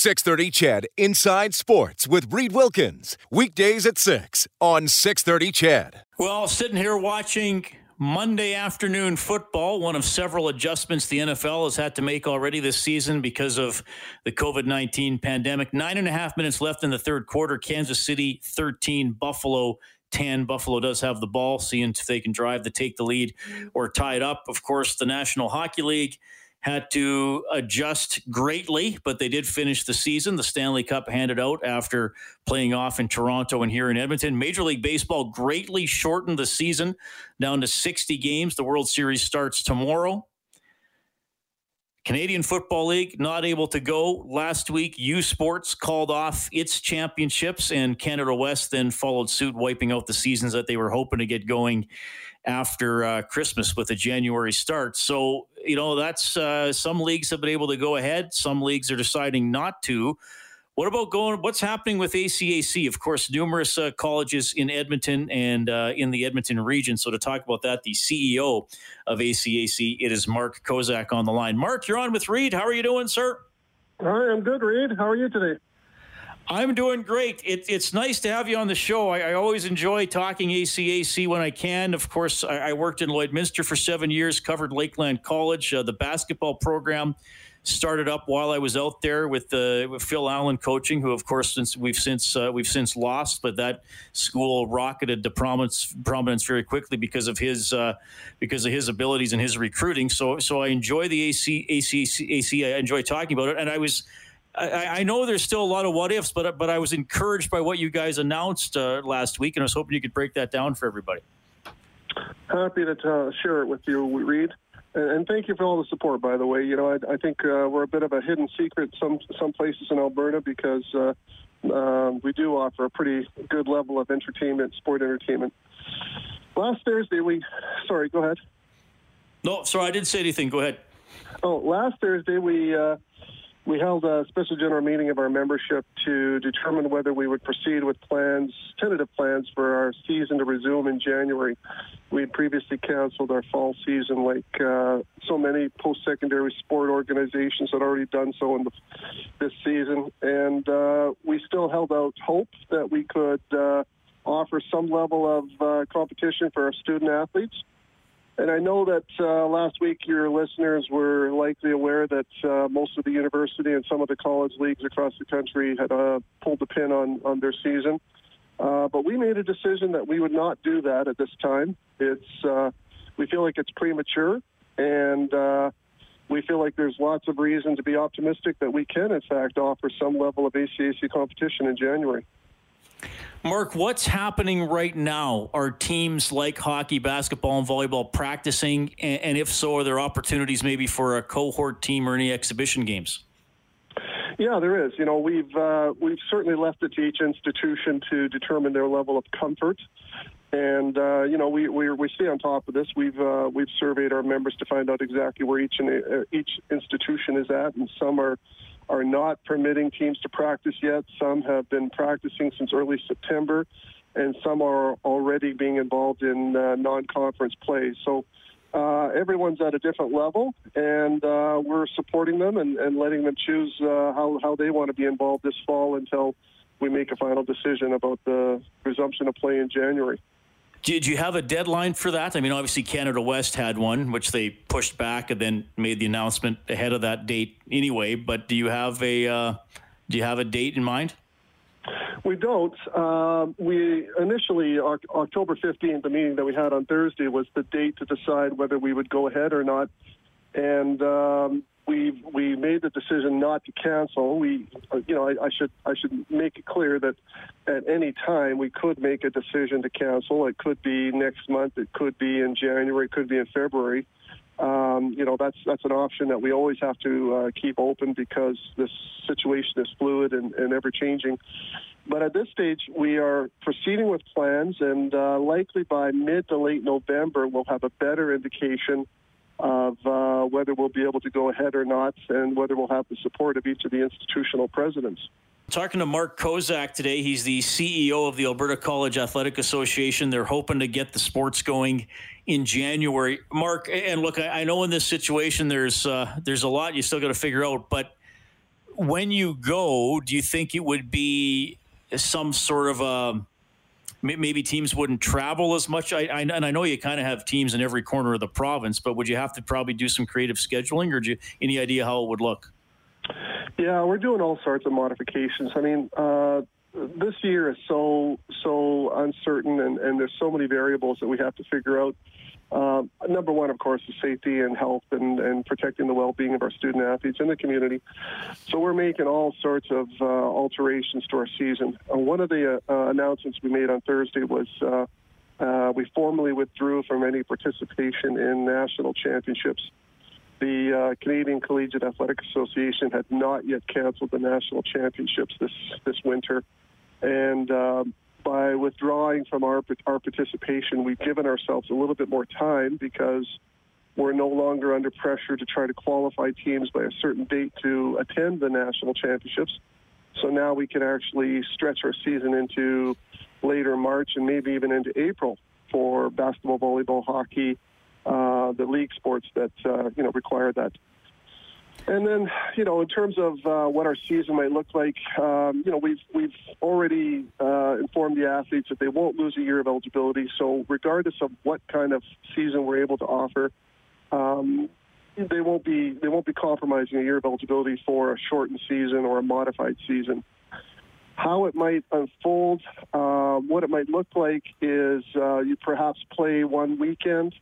630 CHED Inside Sports with Reid Wilkins. Weekdays at 6 on 630 CHED. Well, sitting here watching Monday afternoon football, one of several adjustments the NFL has had to make already this season because of the COVID 19 pandemic. Nine and a half minutes left in the third quarter. Kansas City 13, Buffalo 10. Buffalo does have the ball, seeing if they can drive to take the lead or tie it up. Of course, the National Hockey League had to adjust greatly, but they did finish the season. The Stanley Cup handed out after playing off in Toronto and here in Edmonton. Major League Baseball greatly shortened the season down to 60 games. The World Series starts tomorrow. Canadian Football League not able to go last week. U Sports called off its championships, and Canada West then followed suit, wiping out the seasons that they were hoping to get going after uh, Christmas with a January start. So, you know, that's uh, some leagues have been able to go ahead, some leagues are deciding not to. What about going? What's happening with ACAC? Of course, numerous uh, colleges in Edmonton and uh, in the Edmonton region. So, to talk about that, the CEO of ACAC, it is Mark Kosak on the line. Mark, you're on with Reid. How are you doing, sir? Hi, I'm good, Reid. How are you today? I'm doing great. It, it's nice to have you on the show. I, I, always enjoy talking ACAC when I can. Of course, I, I, worked in Lloydminster for seven years, covered Lakeland College. Uh, the basketball program started up while I was out there with, uh, with Phil Allen coaching, who, of course, since we've since uh, we've since lost, but that school rocketed to prominence prominence very quickly because of his uh, because of his abilities and his recruiting. So so I enjoy the AC, ACAC. AC, I enjoy talking about it, and I was I, I, know there's still a lot of what ifs, but but I was encouraged by what you guys announced uh, last week, and I was hoping you could break that down for everybody. Happy to uh, share it with you, Reed, and, and, thank you for all the support. By the way, you know I, I think uh, we're a bit of a hidden secret some some places in Alberta because uh, um, we do offer a pretty good level of entertainment, sport entertainment. Last Thursday, we sorry, go ahead. No, sorry, I didn't say anything. Go ahead. Oh, last Thursday we uh, we held a special general meeting of our membership to determine whether we would proceed with plans, tentative plans for our season to resume in January. We had previously canceled our fall season, like uh, so many post-secondary sport organizations had already done so in the, this season, and uh, we still held out hope that we could uh, offer some level of uh, competition for our student athletes. And I know that uh, last week your listeners were likely aware that uh, most of the university and some of the college leagues across the country had uh, pulled the pin on, on their season. Uh, but we made a decision that we would not do that at this time. It's uh, we feel like it's premature, and uh, we feel like there's lots of reason to be optimistic that we can, in fact, offer some level of ACAC competition in January. Mark, what's happening right now? Are teams like hockey, basketball, and volleyball practicing? And if so, are there opportunities maybe for a cohort team or any exhibition games? Yeah, there is. You know, we've uh, we've certainly left it to each institution to determine their level of comfort, and uh, you know, we, we we stay on top of this. We've uh, we've surveyed our members to find out exactly where each uh, each institution is at, and some are are not permitting teams to practice yet. Some have been practicing since early September, and some are already being involved in uh, non-conference play. So uh, everyone's at a different level, and uh, we're supporting them and, and letting them choose uh, how, how they want to be involved this fall until we make a final decision about the resumption of play in January. Did you have a deadline for that? I mean, obviously Canada West had one, which they pushed back and then made the announcement ahead of that date anyway. But do you have a uh, do you have a date in mind? We don't. Uh, we initially October fifteenth, the meeting that we had on Thursday was the date to decide whether we would go ahead or not. And um, we we made the decision not to cancel. We, you know, I, I, should I should make it clear that at any time we could make a decision to cancel. It could be next month. It could be in January. It could be in February. Um, you know, that's that's an option that we always have to uh, keep open because this situation is fluid and, and ever changing. But at this stage, we are proceeding with plans, and uh, likely by mid to late November, we'll have a better indication of uh, whether we'll be able to go ahead or not, and whether we'll have the support of each of the institutional presidents. Talking to Mark Kosak today, he's the CEO of the Alberta College Athletic Association. They're hoping to get the sports going in January. Mark, and look, I, know in this situation there's uh, there's a lot you still got to figure out, but when you go, do you think it would be some sort of a maybe teams wouldn't travel as much. I, I and I know you kind of have teams in every corner of the province, but would you have to probably do some creative scheduling, or do you any idea how it would look? Yeah, we're doing all sorts of modifications. I mean, uh, this year is so so uncertain, and, and there's so many variables that we have to figure out. Uh, number one, of course, is safety and health and, and protecting the well-being of our student athletes in the community. So we're making all sorts of uh, alterations to our season. Uh, one of the uh, announcements we made on Thursday was uh, uh, we formally withdrew from any participation in national championships. The Canadian Collegiate Athletic Association had not yet canceled the national championships this this winter, and um, by withdrawing from our, our participation, we've given ourselves a little bit more time because we're no longer under pressure to try to qualify teams by a certain date to attend the national championships. So now we can actually stretch our season into later March and maybe even into April for basketball, volleyball, hockey, uh, the league sports that uh, you know require that and then, you know, in terms of uh, what our season might look like, um, you know, we've we've already uh, informed the athletes that they won't lose a year of eligibility. So, regardless of what kind of season we're able to offer, um, they won't be they won't be compromising a year of eligibility for a shortened season or a modified season. How it might unfold, uh, what it might look like is uh, you perhaps play one weekend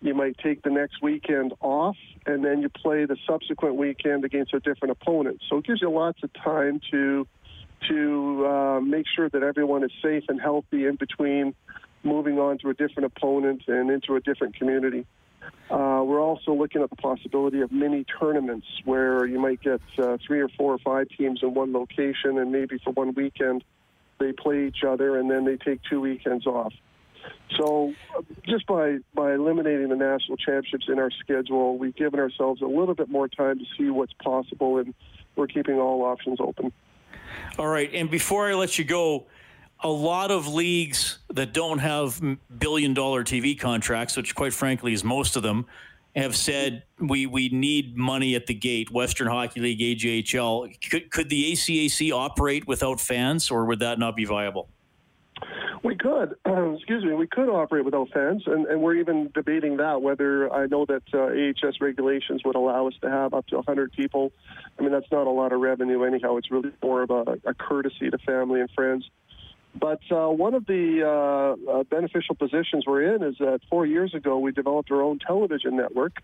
you might take the next weekend off, and then you play the subsequent weekend against a different opponent. So it gives you lots of time to to uh, make sure that everyone is safe and healthy in between moving on to a different opponent and into a different community. Uh, we're also looking at the possibility of mini tournaments where you might get uh, three or four or five teams in one location, and maybe for one weekend they play each other, and then they take two weekends off. So just by, by eliminating the national championships in our schedule, we've given ourselves a little bit more time to see what's possible, and we're keeping all options open. All right. And before I let you go, a lot of leagues that don't have billion dollar TV contracts, which quite frankly is most of them, have said we, we need money at the gate. Western Hockey League, AJHL. Could, could the ACAC operate without fans, or would that not be viable? We could, excuse me, we could operate without fans, and, and we're even debating that. Whether I know that uh, AHS regulations would allow us to have up to 100 people. I mean, that's not a lot of revenue anyhow. It's really more of a, a courtesy to family and friends. But uh, one of the uh, uh, beneficial positions we're in is that four years ago we developed our own television network,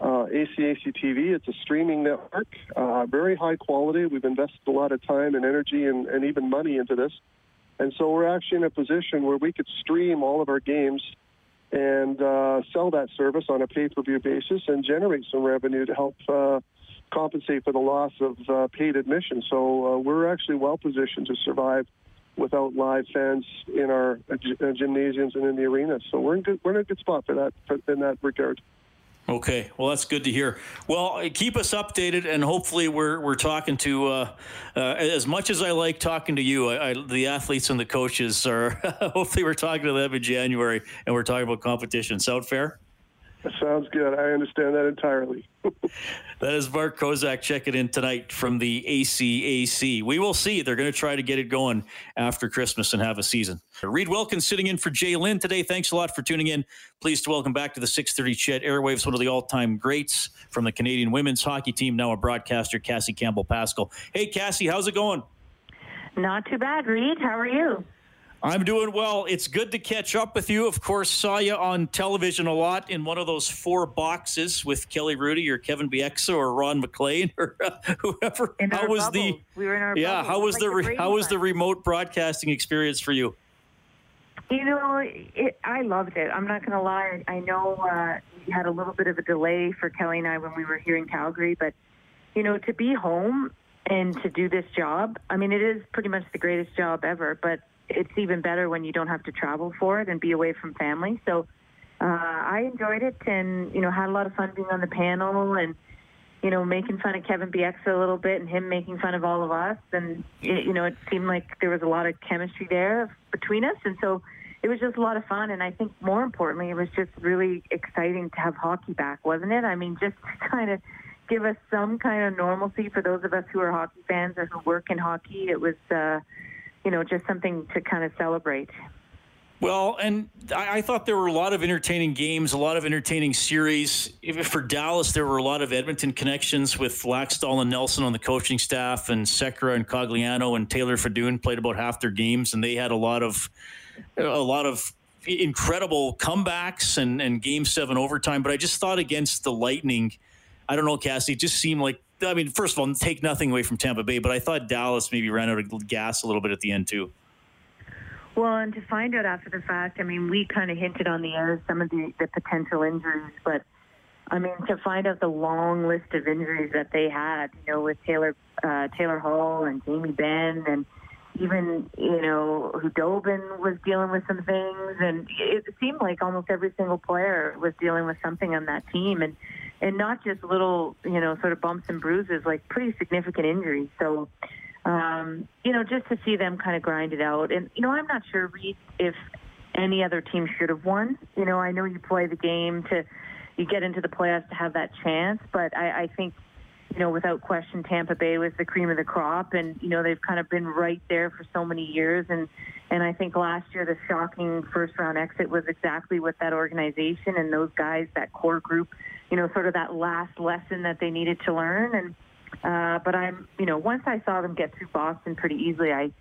uh, ACAC TV. It's a streaming network, uh, very high quality. We've invested a lot of time and energy and, and even money into this. And so we're actually in a position where we could stream all of our games and uh, sell that service on a pay-per-view basis and generate some revenue to help uh, compensate for the loss of uh, paid admission. So uh, we're actually well positioned to survive without live fans in our uh, gymnasiums and in the arenas. So we're in good, we're in a good spot for that for, in that regard. Okay, well that's good to hear. Well, keep us updated, and hopefully we're we're talking to. Uh, uh, as much as I like talking to you, I, I, the athletes and the coaches are. hopefully, we're talking to them in January, and we're talking about competition. Sound fair? That sounds good. I understand that entirely. that is Mark Kosak checking in tonight from the ACAC. We will see. They're going to try to get it going after Christmas and have a season. Reid Wilkins sitting in for J'lyn today. Thanks a lot for tuning in. Pleased to welcome back to the 630 CHED Airwaves, one of the all-time greats from the Canadian women's hockey team, now a broadcaster, Cassie Campbell Pascall. Hey, Cassie, how's it going? Not too bad, Reid. How are you? I'm doing well. It's good to catch up with you. Of course, saw you on television a lot in one of those four boxes with Kelly Hrudey or Kevin Bieksa or Ron MacLean or uh, whoever. In how was bubble. the? We were in our yeah. Bubble. How was like the, re, how was the remote broadcasting experience for you? You know, it, I loved it. I'm not going to lie. I know uh, we had a little bit of a delay for Kelly and I when we were here in Calgary, but you know, to be home and to do this job, I mean, it is pretty much the greatest job ever. But it's even better when you don't have to travel for it and be away from family. So uh, I enjoyed it and, you know, had a lot of fun being on the panel and, you know, making fun of Kevin Bieksa a little bit and him making fun of all of us. And, it, you know, it seemed like there was a lot of chemistry there between us. And so it was just a lot of fun. And I think more importantly, it was just really exciting to have hockey back, wasn't it? I mean, just to kind of give us some kind of normalcy for those of us who are hockey fans or who work in hockey. It was, uh, you know, just something to kind of celebrate. Well, and I, I, thought there were a lot of entertaining games, a lot of entertaining series. For Dallas, there were a lot of Edmonton connections with Laxdal and Nelson on the coaching staff, and Sekera and Cogliano and Taylor Fedun played about half their games, and they had a lot of a lot of incredible comebacks and, and game seven overtime. But I just thought against the Lightning, I don't know, Cassie, it just seemed like I mean, first of all, take nothing away from Tampa Bay, but I thought Dallas maybe ran out of gas a little bit at the end too. Well, and to find out after the fact, I mean, we kind of hinted on the air some of the, the potential injuries, but I mean, to find out the long list of injuries that they had, you know, with Taylor uh, Taylor Hall and Jamie Benn, and even you know, Khudobin was dealing with some things, and it seemed like almost every single player was dealing with something on that team, and and not just little, you know, sort of bumps and bruises, like pretty significant injuries. So um, you know, just to see them kind of grind it out. And, you know, I'm not sure, Reid, if any other team should have won. You know, I know you play the game to, you get into the playoffs to have that chance, but I, I think, you know, without question, Tampa Bay was the cream of the crop, and you know they've kind of been right there for so many years, and and I think last year the shocking first round exit was exactly what that organization and those guys, that core group, you know, sort of that last lesson that they needed to learn, and uh, but I'm, you know, once I saw them get through Boston pretty easily, I,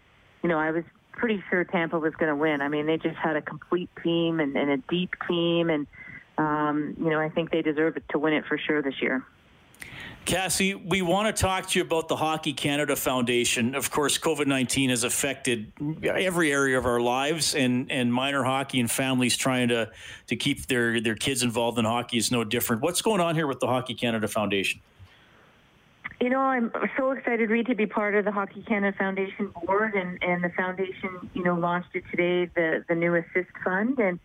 you know, I was pretty sure Tampa was going to win. I mean, they just had a complete team and, and a deep team, and um, you know, I think they deserve it to win it for sure this year. Cassie, we want to talk to you about the Hockey Canada Foundation. Of course, COVID 19 has affected every area of our lives, and, and minor hockey and families trying to, to keep their, their kids involved in hockey is no different. What's going on here with the Hockey Canada Foundation? You know, I'm so excited, Reid, to be part of the Hockey Canada Foundation board, and, and the foundation, you know, launched it today, the the new Assist Fund, and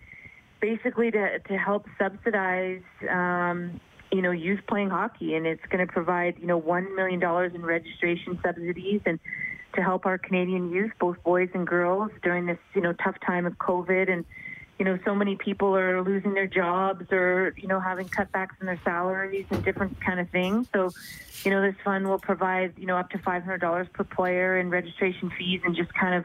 basically to to help subsidize, um, you know, youth playing hockey, and it's going to provide, you know, one million dollars in registration subsidies, and to help our Canadian youth, both boys and girls, during this, you know, tough time of COVID and you know, so many people are losing their jobs or, you know, having cutbacks in their salaries and different kind of things. So, you know, this fund will provide, you know, up to $500 per player in registration fees and just kind of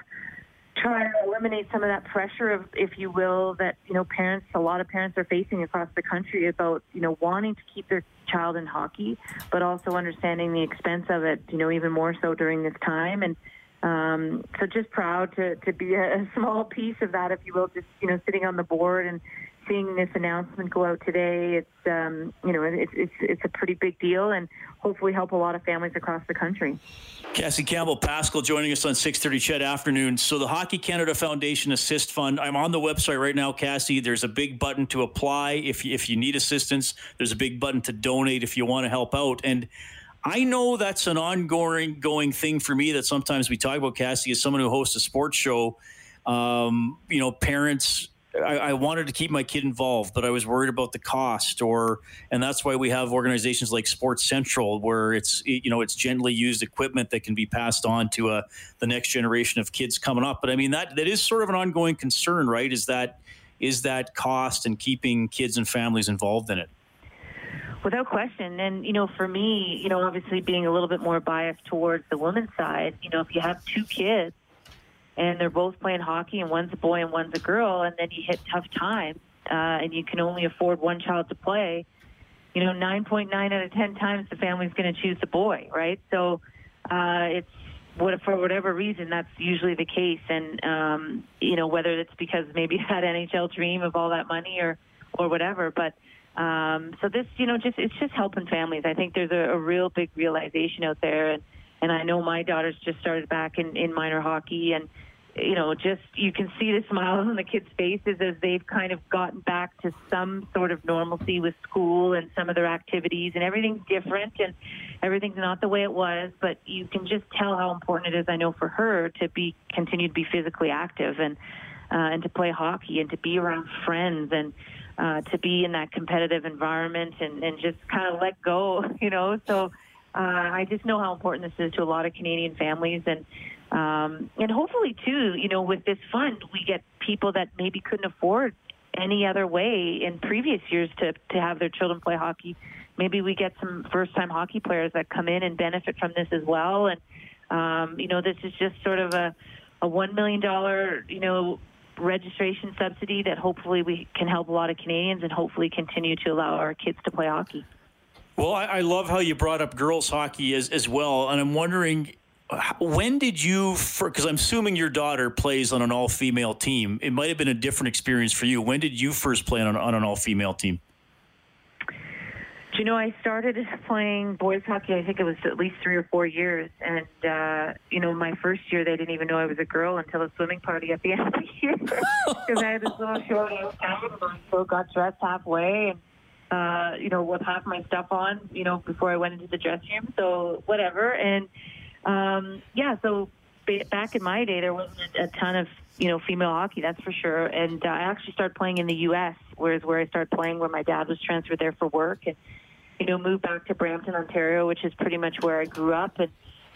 try to eliminate some of that pressure of, if you will, that, you know, parents, a lot of parents are facing across the country about, you know, wanting to keep their child in hockey, but also understanding the expense of it, you know, even more so during this time. And, um, so just proud to, to be a, a small piece of that, if you will, just, you know, sitting on the board and seeing this announcement go out today. It's, um, you know, it's, it's, it's a pretty big deal and hopefully help a lot of families across the country. Cassie Campbell Pascall joining us on 6:30 CHED afternoon. So the Hockey Canada Foundation Assist Fund. I'm on the website right now, Cassie. There's a big button to apply if if you need assistance. There's a big button to donate if you want to help out. And I know that's an ongoing going thing for me that sometimes we talk about, Cassie, as someone who hosts a sports show. Um, you know, parents, I, I, wanted to keep my kid involved, but I was worried about the cost or, and that's why we have organizations like Sports Central where it's, you know, it's gently used equipment that can be passed on to uh, the next generation of kids coming up. But I mean, that, that is sort of an ongoing concern, right? Is that, is that cost and keeping kids and families involved in it? Without question. And, you know, for me, you know, obviously being a little bit more biased towards the women's side, you know, if you have two kids and they're both playing hockey and one's a boy and one's a girl, and then you hit tough times uh, and you can only afford one child to play, you know, 9.9 out of 10 times the family's going to choose the boy, right? So uh, it's, what, for whatever reason, that's usually the case. And, um, you know, whether it's because maybe that NHL dream of all that money or, or whatever, but um, so this, you know, just it's just helping families. I think there's a, a real big realization out there, and and I know my daughter's just started back in in minor hockey, and you know, just you can see the smiles on the kids' faces as they've kind of gotten back to some sort of normalcy with school and some of their activities, and everything's different, and everything's not the way it was. But you can just tell how important it is. I know for her to be continue to be physically active and uh, and to play hockey and to be around friends and uh, to be in that competitive environment and, and just kind of let go, you know. So uh, I just know how important this is to a lot of Canadian families, and um, and hopefully too, you know, with this fund, we get people that maybe couldn't afford any other way in previous years to to have their children play hockey maybe we get some first-time hockey players that come in and benefit from this as well. And um, you know, this is just sort of a a one million dollar you know registration subsidy that hopefully we can help a lot of Canadians and hopefully continue to allow our kids to play hockey. Well, I, I love how you brought up girls hockey as, as well, and I'm wondering when did you because i'm assuming your daughter plays on an all-female team. It might have been a different experience for you. When did you first play on, on an all-female team? Do you know i started playing boys hockey i think it was at least three or four years and uh, you know my first year they didn't even know i was a girl until a swimming party at the end of the year. Because i had this little short outfit and I still got dressed halfway and uh, you know with half my stuff on you know before i went into the dressing room so whatever and um, yeah, so back in my day, there wasn't a ton of you know female hockey, that's for sure. And uh, I actually started playing in the U.S., whereas where I started playing where my dad was transferred there for work, and you know moved back to Brampton, Ontario, which is pretty much where I grew up. And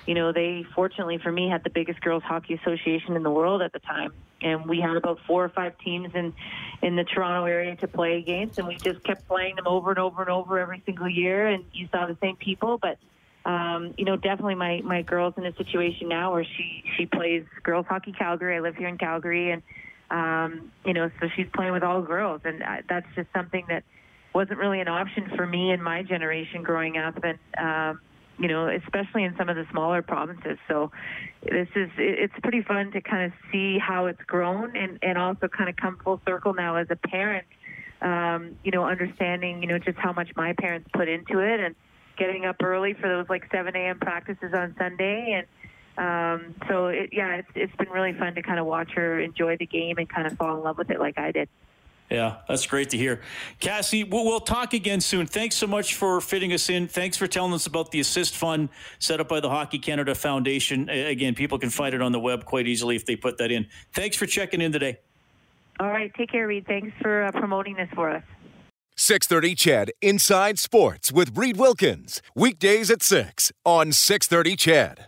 you know they fortunately for me had the biggest girls hockey association in the world at the time, and we had about four or five teams in in the Toronto area to play against, and we just kept playing them over and over and over every single year. And you saw the same people, but um, you know, definitely my my girl's in a situation now where she she plays girls hockey Calgary. I live here in Calgary, and um, you know, so she's playing with all girls, and uh, that's just something that wasn't really an option for me in my generation growing up, and um, you know, especially in some of the smaller provinces. So this is it's pretty fun to kind of see how it's grown, and and also kind of come full circle now as a parent. Um, you know, understanding you know just how much my parents put into it, and getting up early for those like 7 a.m. practices on Sunday. And um, so, it, yeah, it's, it's been really fun to kind of watch her enjoy the game and kind of fall in love with it like I did. Yeah, that's great to hear. Cassie, we'll, we'll, talk again soon. Thanks so much for fitting us in. Thanks for telling us about the Assist Fund set up by the Hockey Canada Foundation. Again, people can find it on the web quite easily if they put that in. Thanks for checking in today. All right, take care, Reid. Thanks for uh, promoting this for us. 630 CHED Inside Sports with Reid Wilkins. Weekdays at 6 on 630 CHED.